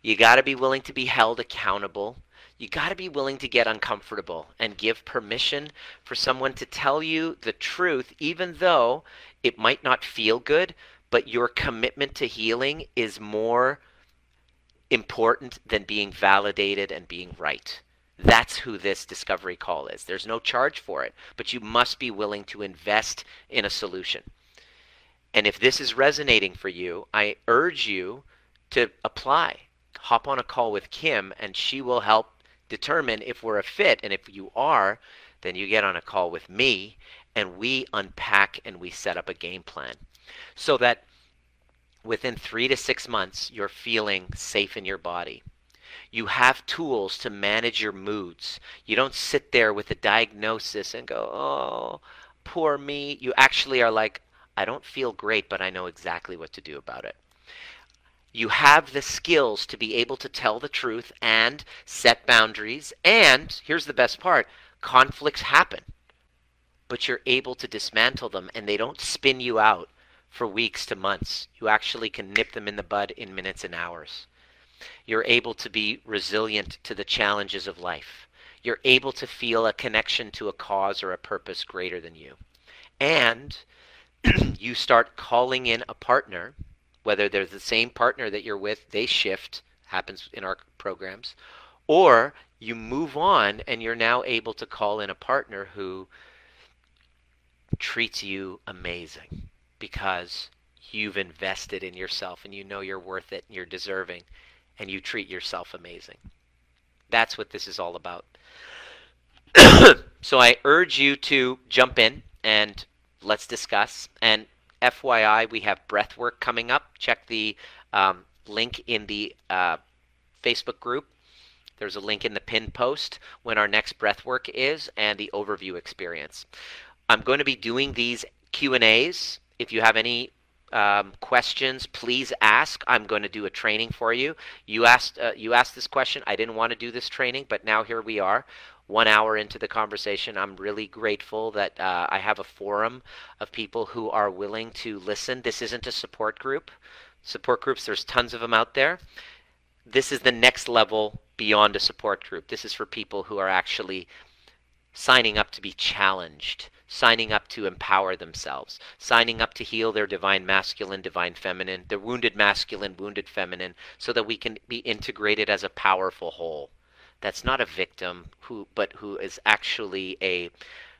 You got to be willing to be held accountable. You got to be willing to get uncomfortable and give permission for someone to tell you the truth, even though it might not feel good, but your commitment to healing is more important than being validated and being right. That's who this discovery call is. There's no charge for it, but you must be willing to invest in a solution. And if this is resonating for you, I urge you to apply. hop on a call with Kim and she will help determine if we're a fit. And if you are, then you get on a call with me and we unpack and we set up a game plan so that within three to six months, you're feeling safe in your body. You have tools to manage your moods. You don't sit there with a diagnosis and go, oh, poor me. You actually are like, I don't feel great, but I know exactly what to do about it. You have the skills to be able to tell the truth and set boundaries. And here's the best part conflicts happen, but you're able to dismantle them and they don't spin you out for weeks to months. You actually can nip them in the bud in minutes and hours. You're able to be resilient to the challenges of life. You're able to feel a connection to a cause or a purpose greater than you. And you start calling in a partner, whether they're the same partner that you're with, they shift, happens in our programs, or you move on and you're now able to call in a partner who treats you amazing because you've invested in yourself and you know you're worth it and you're deserving and you treat yourself amazing. That's what this is all about. so I urge you to jump in and let's discuss. And FYI, we have breath work coming up. Check the um, link in the uh, Facebook group. There's a link in the pin post when our next breath work is and the overview experience. I'm going to be doing these Q&As. If you have any um, questions, please ask. I'm going to do a training for you. You asked uh, you asked this question. I didn't want to do this training, but now here we are. One hour into the conversation, I'm really grateful that uh, I have a forum of people who are willing to listen. This isn't a support group. Support groups, there's tons of them out there. This is the next level beyond a support group. This is for people who are actually signing up to be challenged signing up to empower themselves, signing up to heal their divine masculine, divine feminine, their wounded masculine, wounded feminine, so that we can be integrated as a powerful whole. That's not a victim who but who is actually a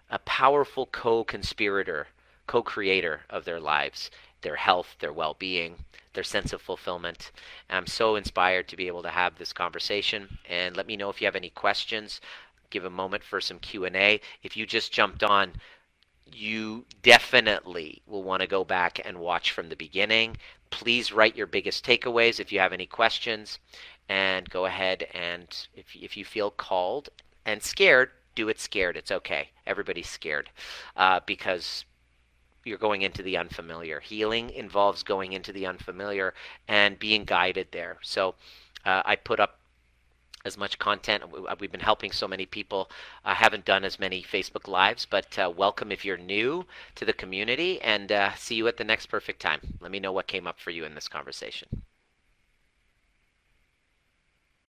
a powerful co-conspirator, co-creator of their lives, their health, their well-being, their sense of fulfillment. And I'm so inspired to be able to have this conversation and let me know if you have any questions give a moment for some q&a if you just jumped on you definitely will want to go back and watch from the beginning. Please write your biggest takeaways if you have any questions, and go ahead and if if you feel called and scared, do it scared. It's okay. Everybody's scared uh, because you're going into the unfamiliar. Healing involves going into the unfamiliar and being guided there. So uh, I put up as much content. Uh, we've been helping so many people. I haven't done as many Facebook Lives, but uh, welcome if you're new to the community and uh, see you at the next perfect time. Let me know what came up for you in this conversation.